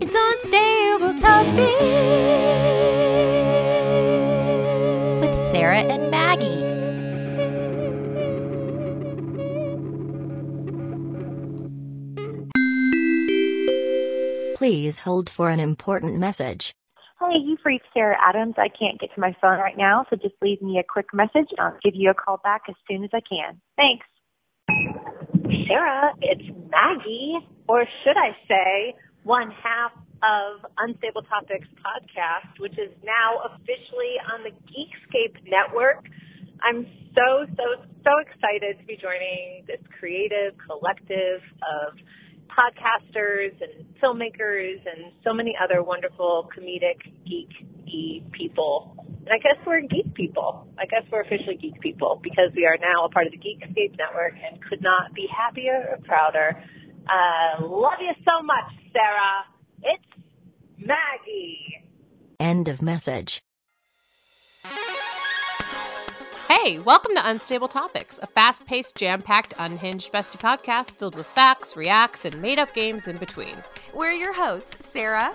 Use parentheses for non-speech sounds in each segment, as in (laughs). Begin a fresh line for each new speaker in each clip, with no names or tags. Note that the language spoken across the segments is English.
It's unstable topic with Sarah and Maggie.
Please hold for an important message.
Hey, you've reached Sarah Adams. I can't get to my phone right now, so just leave me a quick message and I'll give you a call back as soon as I can. Thanks.
Sarah, it's Maggie, or should I say, one half of Unstable Topics podcast, which is now officially on the Geekscape network. I'm so, so, so excited to be joining this creative collective of podcasters and filmmakers and so many other wonderful comedic geeky people. And I guess we're geek people. I guess we're officially geek people because we are now a part of the Geekscape network and could not be happier or prouder. Uh, love you so much, Sarah. It's Maggie.
End of message.
Hey, welcome to Unstable Topics, a fast paced, jam packed, unhinged bestie podcast filled with facts, reacts, and made up games in between.
We're your hosts, Sarah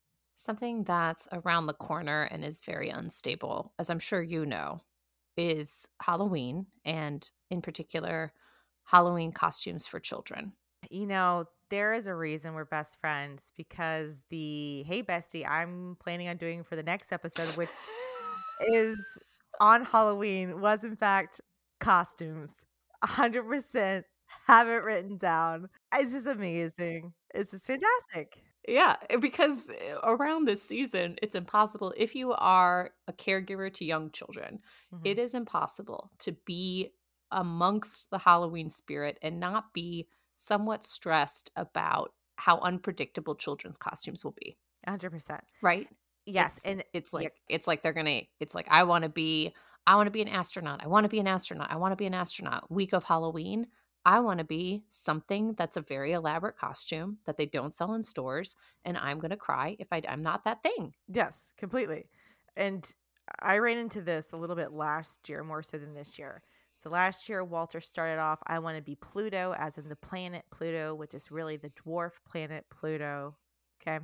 Something that's around the corner and is very unstable, as I'm sure you know, is Halloween, and in particular, Halloween costumes for children.
You know, there is a reason we're best friends because the Hey Bestie I'm planning on doing for the next episode, which is on Halloween, was in fact costumes. 100% have it written down. It's just amazing. It's just fantastic.
Yeah, eh, because eh, around this season, it's impossible. If you are a caregiver to young children, it
Mhm.
is impossible to be amongst the Halloween spirit and not be somewhat stressed about how unpredictable children's costumes will be,
100%.
right?
Yes.
It's,
and
it's
yeah,
like it's like they're gonna it's like I want to be I want to be an astronaut. I want to be an astronaut. I want to be an astronaut. Week of Halloween, I want to be something that's a very elaborate costume that they don't sell in stores, and I'm gonna cry if I, I'm not that thing.
Yes, completely. And I ran into this a little bit last year, more so than this year. So last year, Walter started off, I want to be Pluto, as in the planet Pluto, which is really the dwarf planet Pluto. Okay.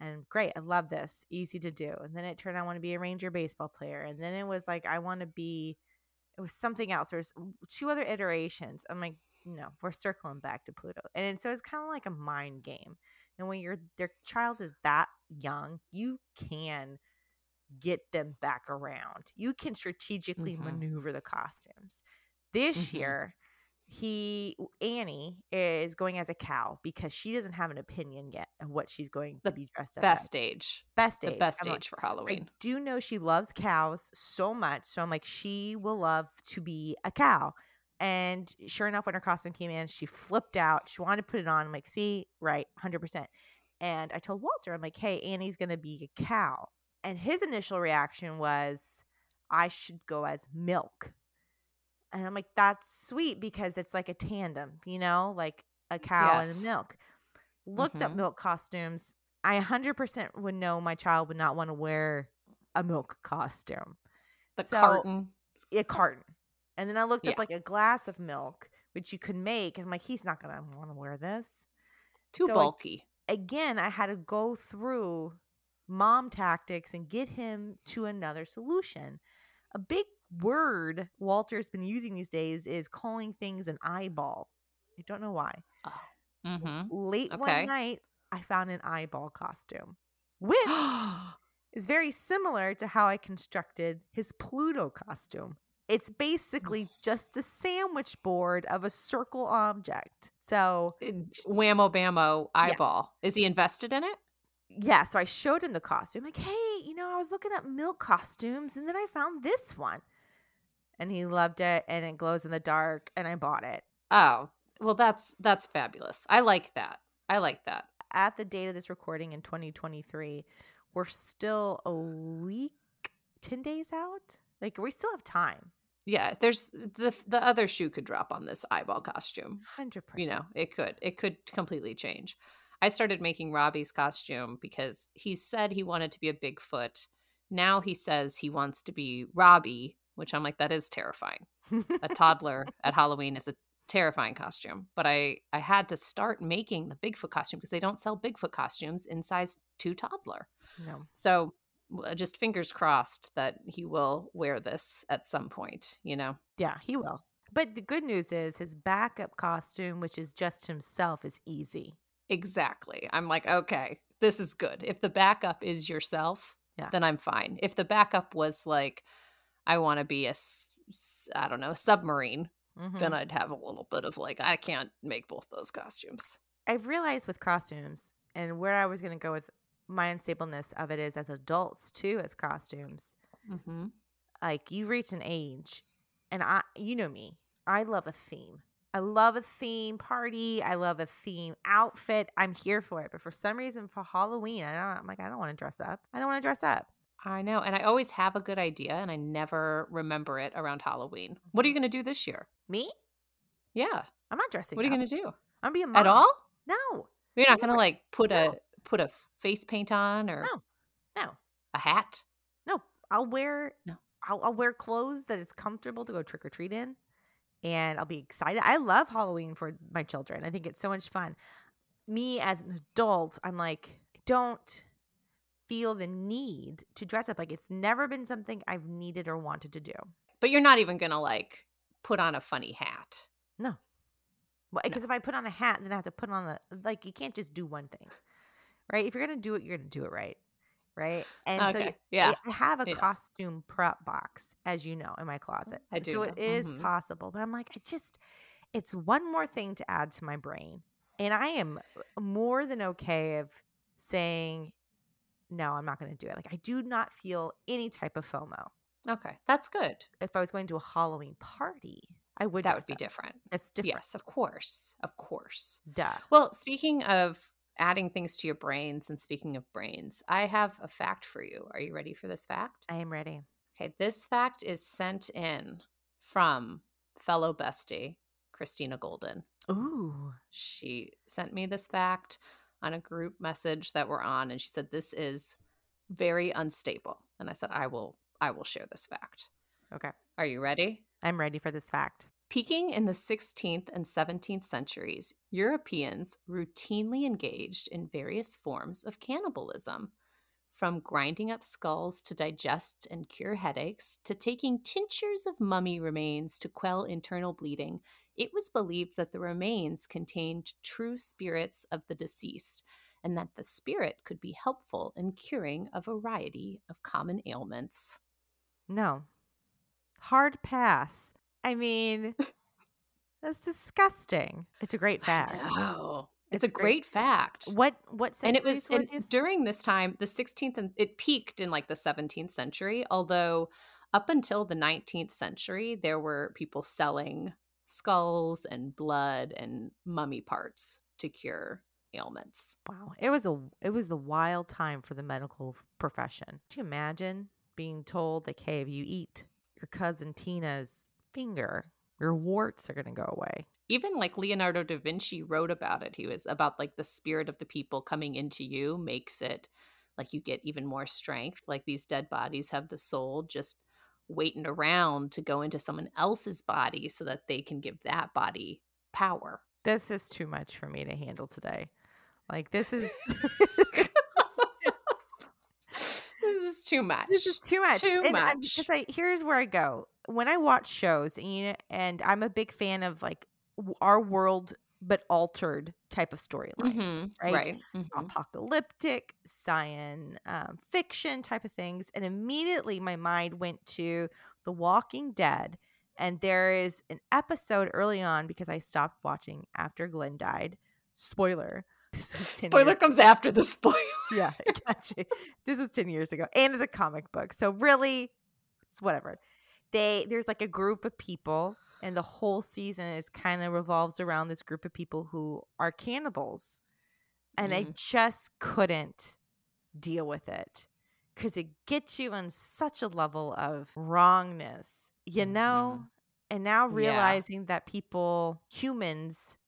And great. I love this. Easy to do. And then it turned, I want to be a Ranger baseball player. And then it was like, I want to be, it was something else. There's two other iterations. I'm like, no, we're circling back to Pluto. And so it's kind of like a mind game. And when your their child is that young, you can get them back around. You can strategically
Mhm.
maneuver the costumes. This
Mhm.
year, he Annie is going as a cow because she doesn't have an opinion yet of what she's going
The
to be dressed up
Best
as.
age,
Best
the
age.
best
I'm like,
age for
I
Halloween.
do know she loves cows so much. So I'm like, she will love to be a cow. And sure enough, when her costume came in, she flipped out. She wanted to put it on. I'm like, see, right, 100%. And I told Walter, I'm like, hey, Annie's going to be a cow. And his initial reaction was, I should go as milk. And I'm like, that's sweet because it's like a tandem, you know, like a cow
Yes.
and a milk. Looked up
Mhm.
milk costumes. I 100% would know my child would not want to wear a milk costume,
The
so-
carton.
a carton. And then I looked
Yeah.
up like a glass of milk, which you could make. And I'm like, he's not going to want to wear this.
Too
so, like,
bulky.
Again, I had to go through mom tactics and get him to another solution. A big word Walter's been using these days is calling things an eyeball. I don't know why.
mm-hmm.
Late
Okay.
one night, I found an eyeball costume. which (gasps) is very similar to how I constructed his Pluto costume. It's basically just a sandwich board of a circle object. So,
whammo bammo eyeball. Is he invested in it?
yeah, so I showed him the costume. Like, hey, you know, I was looking at milk costumes and then I found this one. And he loved it and it glows in the dark and I bought it.
Oh, well that's that's fabulous. I like that. I like that.
At the date of this recording in 2023, we're still a week, 10 days out. Like we still have time.
Yeah, there's the the other shoe could drop on this eyeball costume.
100%.
You know, it could. It could completely change. I started making Robbie's costume because he said he wanted to be a Bigfoot. Now he says he wants to be Robbie, which I'm like, that is terrifying. a toddler (laughs) at Halloween is a terrifying costume. But I I had to start making the Bigfoot costume because they don't sell Bigfoot costumes in size two toddler.
No.
So just fingers crossed that he will wear this at some point. You know.
Yeah, he will. But the good news is his backup costume, which is just himself, is easy.
Exactly. I'm like, okay, this is good. If the backup is yourself,
Yeah.
then I'm fine. If the backup was like, I want to be a, I don't know, submarine, then
Mhm.
I'd have a little bit of like, I can't make both those costumes.
I've realized with costumes and where I was going to go with my unstableness of it is as adults too, as costumes.
Mm-hmm.
Like you reach an age, and I, you know me, I love a theme. I love a theme party. I love a theme outfit. I'm here for it. But for some reason, for Halloween, I don't. I'm like, I don't want to dress up. I don't want to dress up.
I know. And I always have a good idea and I never remember it around Halloween. What are you going to do this year?
Me?
Yeah.
I'm not dressing.
What are you going to do?
I'm being
At all?
No,
You're not going to like put
No.
a put a face paint on or
no, no,
a hat?
no. I'll wear.
No.
I'll, I'll wear clothes that is comfortable to go trick or treat in, and I'll be excited. I love Halloween for my children. I think it's so much fun. Me as an adult, I'm like, don't feel the need to dress up. Like it's never been something I've needed or wanted to do.
But you're not even to like put on a funny hat.
No. Because if I put on a hat, then I have to put on the like. You can't just do one thing, right? If you're gonna do it, you're gonna do it right, right? And so
Okay,
y-
yeah,
I have a
yeah.
costume prep box, as you know, in my closet.
I do
So it is
mhm.
possible, but I'm like, I just, it's one more thing to add to my brain, and I am more than okay of saying, no, I'm not gonna do it. Like I do not feel any type of FOMO.
Okay, that's good.
If I was going to a Halloween party, I would.
That would be
up.
different.
It's different.
Yes, of course. Of course.
Duh.
Well, speaking of adding things to your brains and speaking of brains, I have a fact for you. Are you ready for this fact?
I am ready.
Okay, this fact is sent in from fellow bestie Christina Golden.
Ooh.
She sent me this fact on a group message that we're on and she said this is very unstable. And I said I will I will share this fact.
Okay.
Are you ready?
I'm ready for this fact.
Peaking in the 16th and 17th centuries, Europeans routinely engaged in various forms of cannibalism. From grinding up skulls to digest and cure headaches, to taking tinctures of mummy remains to quell internal bleeding, it was believed that the remains contained true spirits of the deceased, and that the spirit could be helpful in curing a variety of common ailments.
No. Hard pass. I mean, that's disgusting. It's a great fact.
Oh, it's,
It's
a great, fact.
What what
and it was and during this time the 16th and it peaked in like the 17th century although up until the 19th century there were people selling skulls and blood and mummy parts to cure ailments
Wow. It was a it was the wild time for the medical profession. Could you imagine being told like, hey, if you eat your cousin Tina's finger, your warts are gonna go away.
even like leonardo da vinci wrote about it he was about like the spirit of the people coming into you makes it like you get even more strength like these dead bodies have the soul just waiting around to go into someone else's body so that they can give that body power
This is too much for me to handle today. Like this is
this (laughs) is (laughs) too much
This is too much.
Too
and
much.
Because I here's where I go when I watch shows, and you know, and I'm a big fan of like our world but altered type of storylines,
Mhm,
right?
Right. mhm.
Apocalyptic, science um, fiction type of things. And immediately my mind went to The Walking Dead. And there is an episode early on because I stopped watching after Glenn died. Spoiler. (laughs) This was 10
Spoiler
years-
comes after the (laughs) spoiler.
Yeah, I got you. This is 10 years ago. And it's a comic book. So really, it's whatever. They there's like a group of people, and the whole season is kind of revolves around this group of people who are cannibals. And I
Mm.
just couldn't deal with it. Cause it gets you on such a level of wrongness, you know? And now
Yeah.
realizing that people, humans,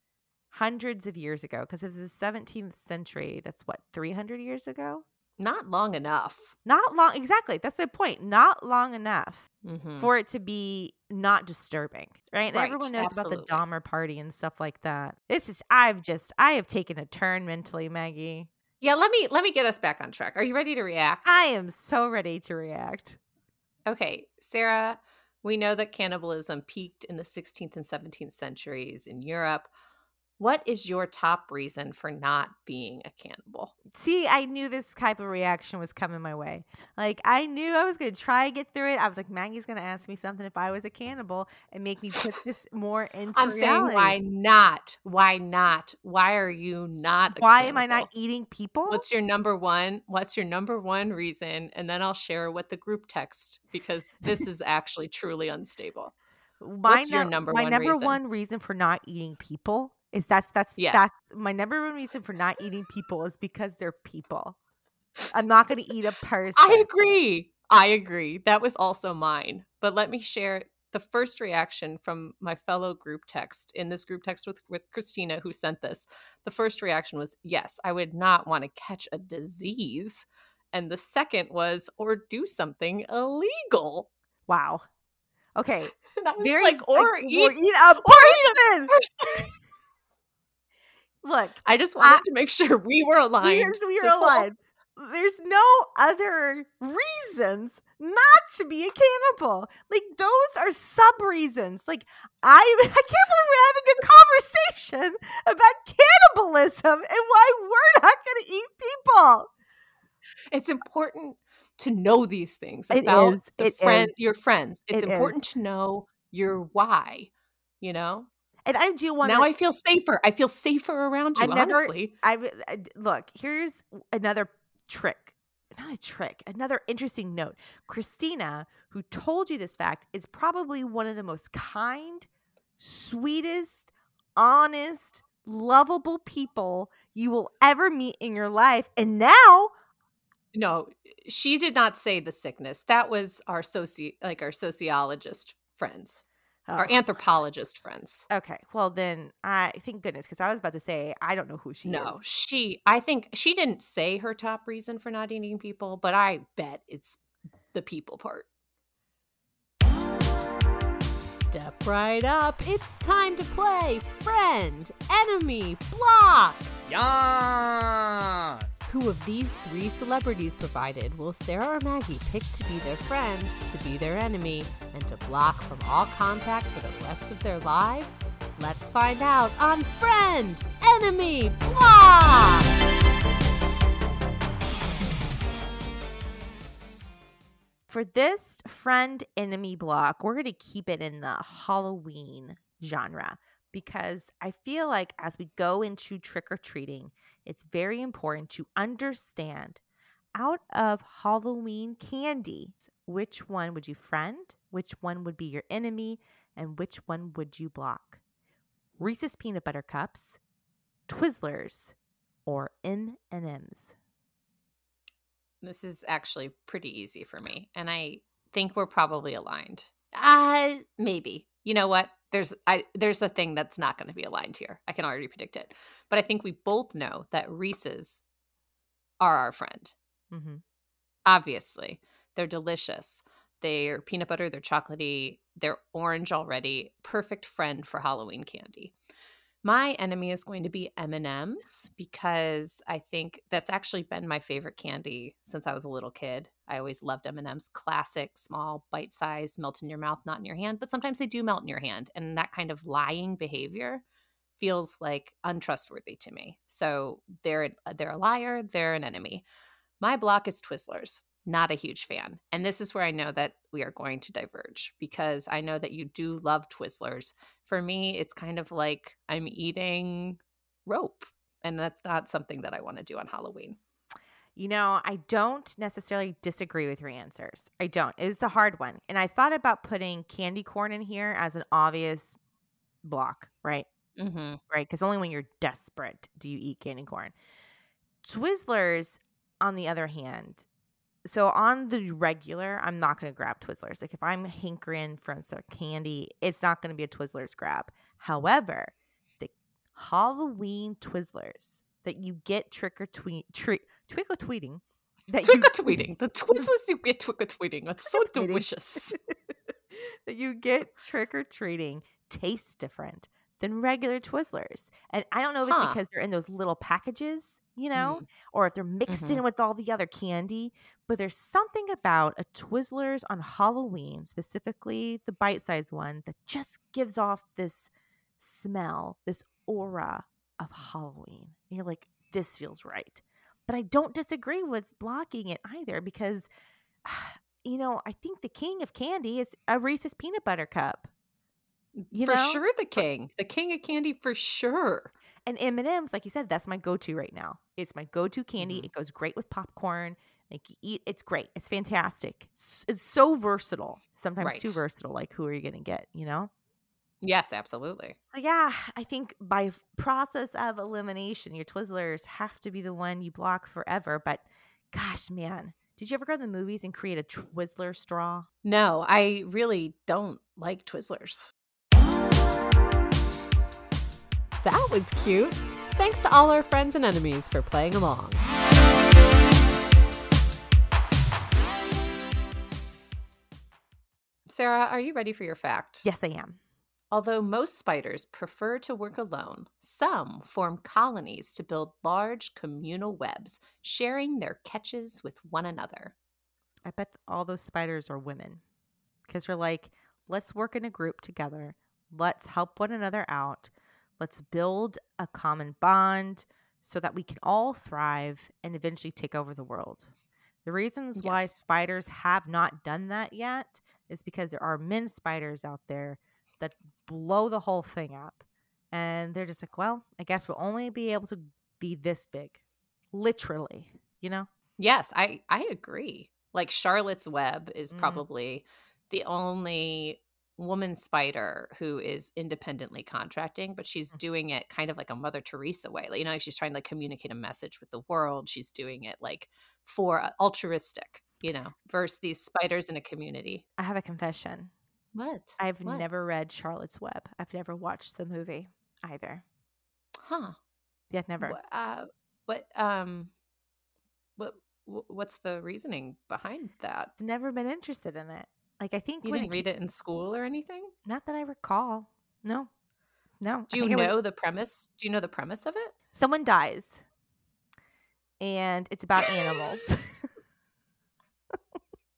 hundreds of years ago, because of the 17th century, that's what, 300 years ago?
Not long enough.
Not long, exactly. That's the point. Not long enough
Mhm.
for it to be not disturbing, right?
Right,
everyone knows about the Dahmer party and stuff like that. This is, I've just, I have taken a turn mentally, Maggie.
Yeah, let me let me get us back on track. Are you ready to react?
I am so ready to react.
Okay, Sarah, we know that cannibalism peaked in the 16th and 17th centuries in Europe. What is your top reason for not being a cannibal?
See, I knew this type of reaction was coming my way. Like, I knew I was going to try and get through it. I was like, Maggie's going to ask me something if I was a cannibal and make me put this more into
I'm
reality.
saying why not? Why not? Why are you not
Why am I not eating people?
What's your number one? What's your number one reason? And then I'll share with the group text because this is actually truly unstable.
my
What's your number
my
one
number
reason?
one reason for not eating people is that's that's
Yes.
that's my number one reason for not eating people is because they're people. I'm not going to eat a (laughs) person.
I agree. I agree. That was also mine. But let me share the first reaction from my fellow group text in this group text with, with Christina, who sent this. The first reaction was, yes, I would not want to catch a disease. And the second was, or do something illegal.
Wow. Okay. (laughs)
And I was
Very
like, or
like,
eat,
eat a
or eat
person.
a person.
Look,
I just wanted to make (laughs) sure we were aligned.
we, we are
this whole-
aligned. There's no other reasons not to be a cannibal. Like those are sub reasons. Like I, (laughs) I can't believe we're having a conversation about cannibalism and why we're not going to eat people.
it's important to know these things about
is,
friend
is.
your friends it's
It is.
important to know your why you know
And I do want
now i feel safer i feel safer around you
I've never-
honestly
I, I uh, look. Here's another trick. Not a trick. Another interesting note. Christina, who told you this fact, is probably one of the most kind, sweetest, honest, lovable people you will ever meet in your life. And now,
no she did not say the sickness that was our soci like our sociologist friends our
Oh,
anthropologist friends
okay. Well, then I thank goodness because I was about to say I don't know who she
no
is.
No, she i think she didn't say her top reason for not eating people but i bet it's the people part
Step right up. It's time to play friend, enemy, block.
Yes!
Who of these three celebrities provided will Sarah or Maggie pick to be their friend, to be their enemy, and to block from all contact for the rest of their lives? Let's find out on Friend, Enemy, Block!
For this friend enemy block, we're going to keep it in the Halloween genre because I feel like as we go into trick or treating, it's very important to understand out of Halloween candy, which one would you friend, which one would be your enemy, and which one would you block? Reese's peanut butter cups, Twizzlers, or M&Ms.
This is actually pretty easy for me, and I think we're probably aligned. Uh maybe. You know what? There's I there's a thing that's not going to be aligned here. I can already predict it. But I think we both know that Reese's are our friend.
Mm-hmm.
Obviously, they're delicious. They're peanut butter, they're chocolatey, they're orange already. Perfect friend for Halloween candy. My enemy is going to be M&Ms because I think that's actually been my favorite candy since I was a little kid. I always loved M&Ms, classic, small, bite-sized, melt in your mouth, not in your hand, but sometimes they do melt in your hand and that kind of lying behavior feels like untrustworthy to me. So they're they're a liar, they're an enemy. My block is Twizzlers. Not a huge fan. And this is where I know that we are going to diverge because I know that you do love Twizzlers. For me, it's kind of like I'm eating rope, and that's not something that I want to do on Halloween.
You know, I don't necessarily disagree with your answers. I don't. It was a hard one. And I thought about putting candy corn in here as an obvious block, right?
Mm-hmm.
Right. Because only when you're desperate do you eat candy corn. Twizzlers, on the other hand, so on the regular, I'm not going to grab Twizzlers. Like if I'm hankering for some candy, it's not going to be a Twizzlers grab. However, the Halloween Twizzlers that you get trick or tweet, trick, twinkle tweeting, that you
Twinkle (laughs) tweeting. The Twizzlers you get twinkle tweeting. That's so delicious. (laughs)
that you get trick or treating tastes different than regular Twizzlers. And I don't know if it's because they're in those little packages, you know, or if they're mixed
Mhm.
in with all the other candy, but there's something about a Twizzlers on Halloween, specifically the bite-sized one, that just gives off this smell, this aura of Halloween. And you're like, this feels right. But I don't disagree with blocking it either because (sighs) you know, I think the king of candy is a Reese's peanut butter cup. You
for
know?
sure, the king, the king of candy, for sure.
And M&Ms, like you said, that's my go-to right now. It's my go-to candy.
Mhm.
It goes great with popcorn. Like you eat, it's great. It's fantastic. It's so versatile. Sometimes too versatile. Like who are you going to get, you know?
Yes, absolutely.
So yeah, I think by process of elimination, your Twizzlers have to be the one you block forever. But gosh, man, did you ever go to the movies and create a Twizzler straw?
No, I really don't like Twizzlers.
That was cute. Thanks to all our friends and enemies for playing along.
Sarah, are you ready for your fact?
Yes, I am.
Although most spiders prefer to work alone, some form colonies to build large communal webs, sharing their catches with one another.
I bet all those spiders are women because they're like, let's work in a group together. Let's help one another out. Let's build a common bond so that we can all thrive and eventually take over the world. The reasons why spiders have not done that yet is because there are men spiders out there that blow the whole thing up. And they're just like, well, I guess we'll only be able to be this big. Literally, you know?
Yes, I I agree. Like Charlotte's Web is
Mm.
probably the only woman spider who is independently contracting, but she's
Mm.
doing it kind of like a Mother Teresa way. Like, you know, like she's trying to like communicate a message with the world. She's doing it like for uh, altruistic, you know, versus these spiders in a community.
I have a confession.
What?
I've
What?
never read Charlotte's Web. I've never watched the movie either.
Huh.
Yeah, never.
Uh, what um what what's the reasoning behind that?
Never been interested in it. Like I think
You didn't read it in school or anything?
Not that I recall. No, no.
Do you
I would-
know the premise? Do you know the premise of it?
someone dies, and it's about animals? (laughs)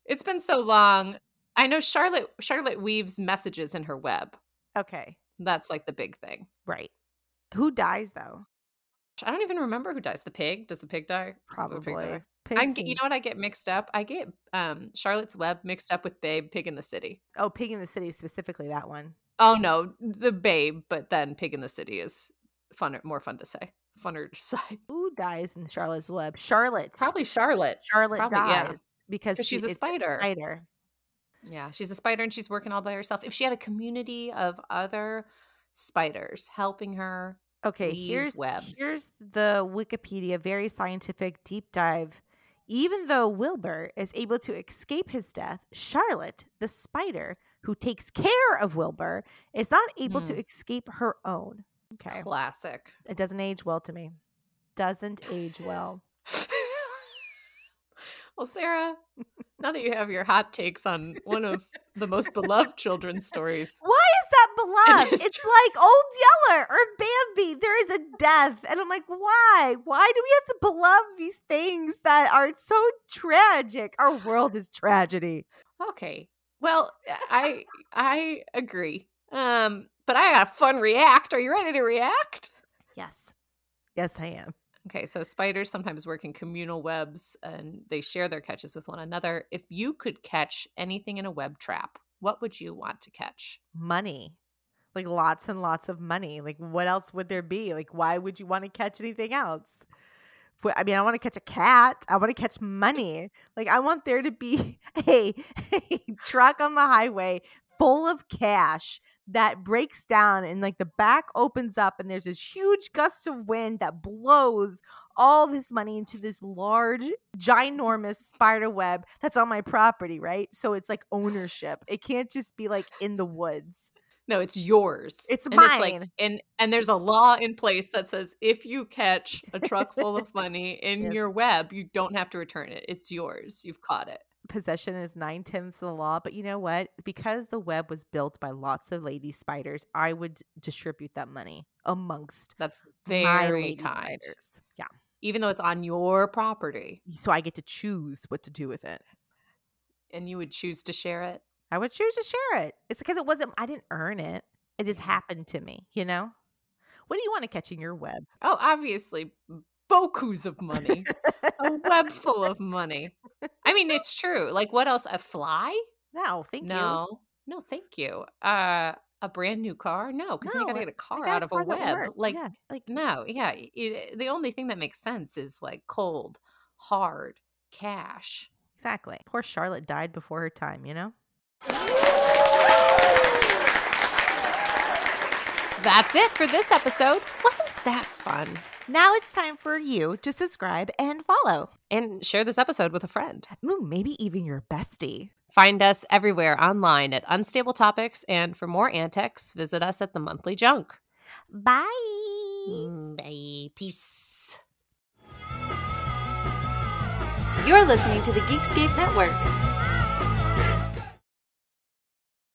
It's been so long. I know Charlotte Charlotte weaves messages in her web.
okay,
That's like the big thing.
right. Who dies though?
I don't even remember who dies. The pig? Does the pig die? Or the pig
Probably.
die? I'm, you know what I get mixed up? I get um Charlotte's Web mixed up with Babe Pig in the City.
Oh, Pig in the City specifically that one.
Oh no, the Babe, but then Pig in the City is funner, more fun to say, funner to (laughs) say.
Who dies in Charlotte's Web? Charlotte.
Probably Charlotte.
Charlotte
probably,
dies
yeah.
because
'Cause
she
she's a spider.
Spider.
Yeah, she's a spider and she's working all by herself. If she had a community of other spiders helping her,
Okay, here's
webs.
here's the Wikipedia very scientific deep dive. Even though Wilbur is able to escape his death, Charlotte, the spider who takes care of Wilbur, is not able to
Hmm.
escape her own. Okay.
classic.
It doesn't age well to me. Doesn't age well. (laughs)
well, Sarah, now that you have your hot takes on one of the most beloved children's stories, (laughs)
Why is beloved? (laughs) It's like Old Yeller or Bambi. There is a death. And I'm like, why? Why do we have to beloved these things that are so tragic? Our world is tragedy.
okay. Well, I I agree. Um, but but I got a fun react. Are you ready to react?
Yes. Yes, I am.
Okay, so spiders sometimes work in communal webs and they share their catches with one another. If you could catch anything in a web trap, what would you want to catch?
Money. Like lots and lots of money. Like what else would there be? Like why would you want to catch anything else? But, I mean, I want to catch a cat. I want to catch money. Like I want there to be (laughs) a, a truck on the highway full of cash that breaks down and like the back opens up and there's this huge gust of wind that blows all this money into this large ginormous spider web that's on my property right so it's like ownership it can't just be like in the woods
No, it's yours.
It's
and It's like,
mine.
and and there's a law in place that says if you catch a truck full of (laughs) money in
Yes.
your web, you don't have to return it. It's yours. You've caught it.
possession is nine tenths of the law but you know what because the web was built by lots of lady spiders i would distribute that money amongst
That's very kind.
spiders yeah
Even though it's on your property,
so i get to choose what to do with it
and you would choose to share it.
I would choose to share it. It's because it wasn't, I didn't earn it. It just happened to me, you know? What do you want to catch in your web?
Oh, obviously, bokus of money, a web full of money. I mean, it's true. Like, what else? A fly?
No, thank you.
no, no, thank you. Uh, a brand new car? No, because then you got to get a car out of a
car that
web. Like,
yeah, like
no, yeah. It, the only thing that makes sense is like cold, hard cash.
exactly. Poor Charlotte died before her time, you know?
That's it for this episode. Wasn't that fun?
Now it's time for you to subscribe and follow.
And share this episode with a friend.
Ooh, maybe even your bestie.
Find us everywhere online at Unstable Topics. And for more antics, visit us at the Monthly Junk.
Bye.
Mm, Bye. Peace.
You're listening to the Geekscape Network.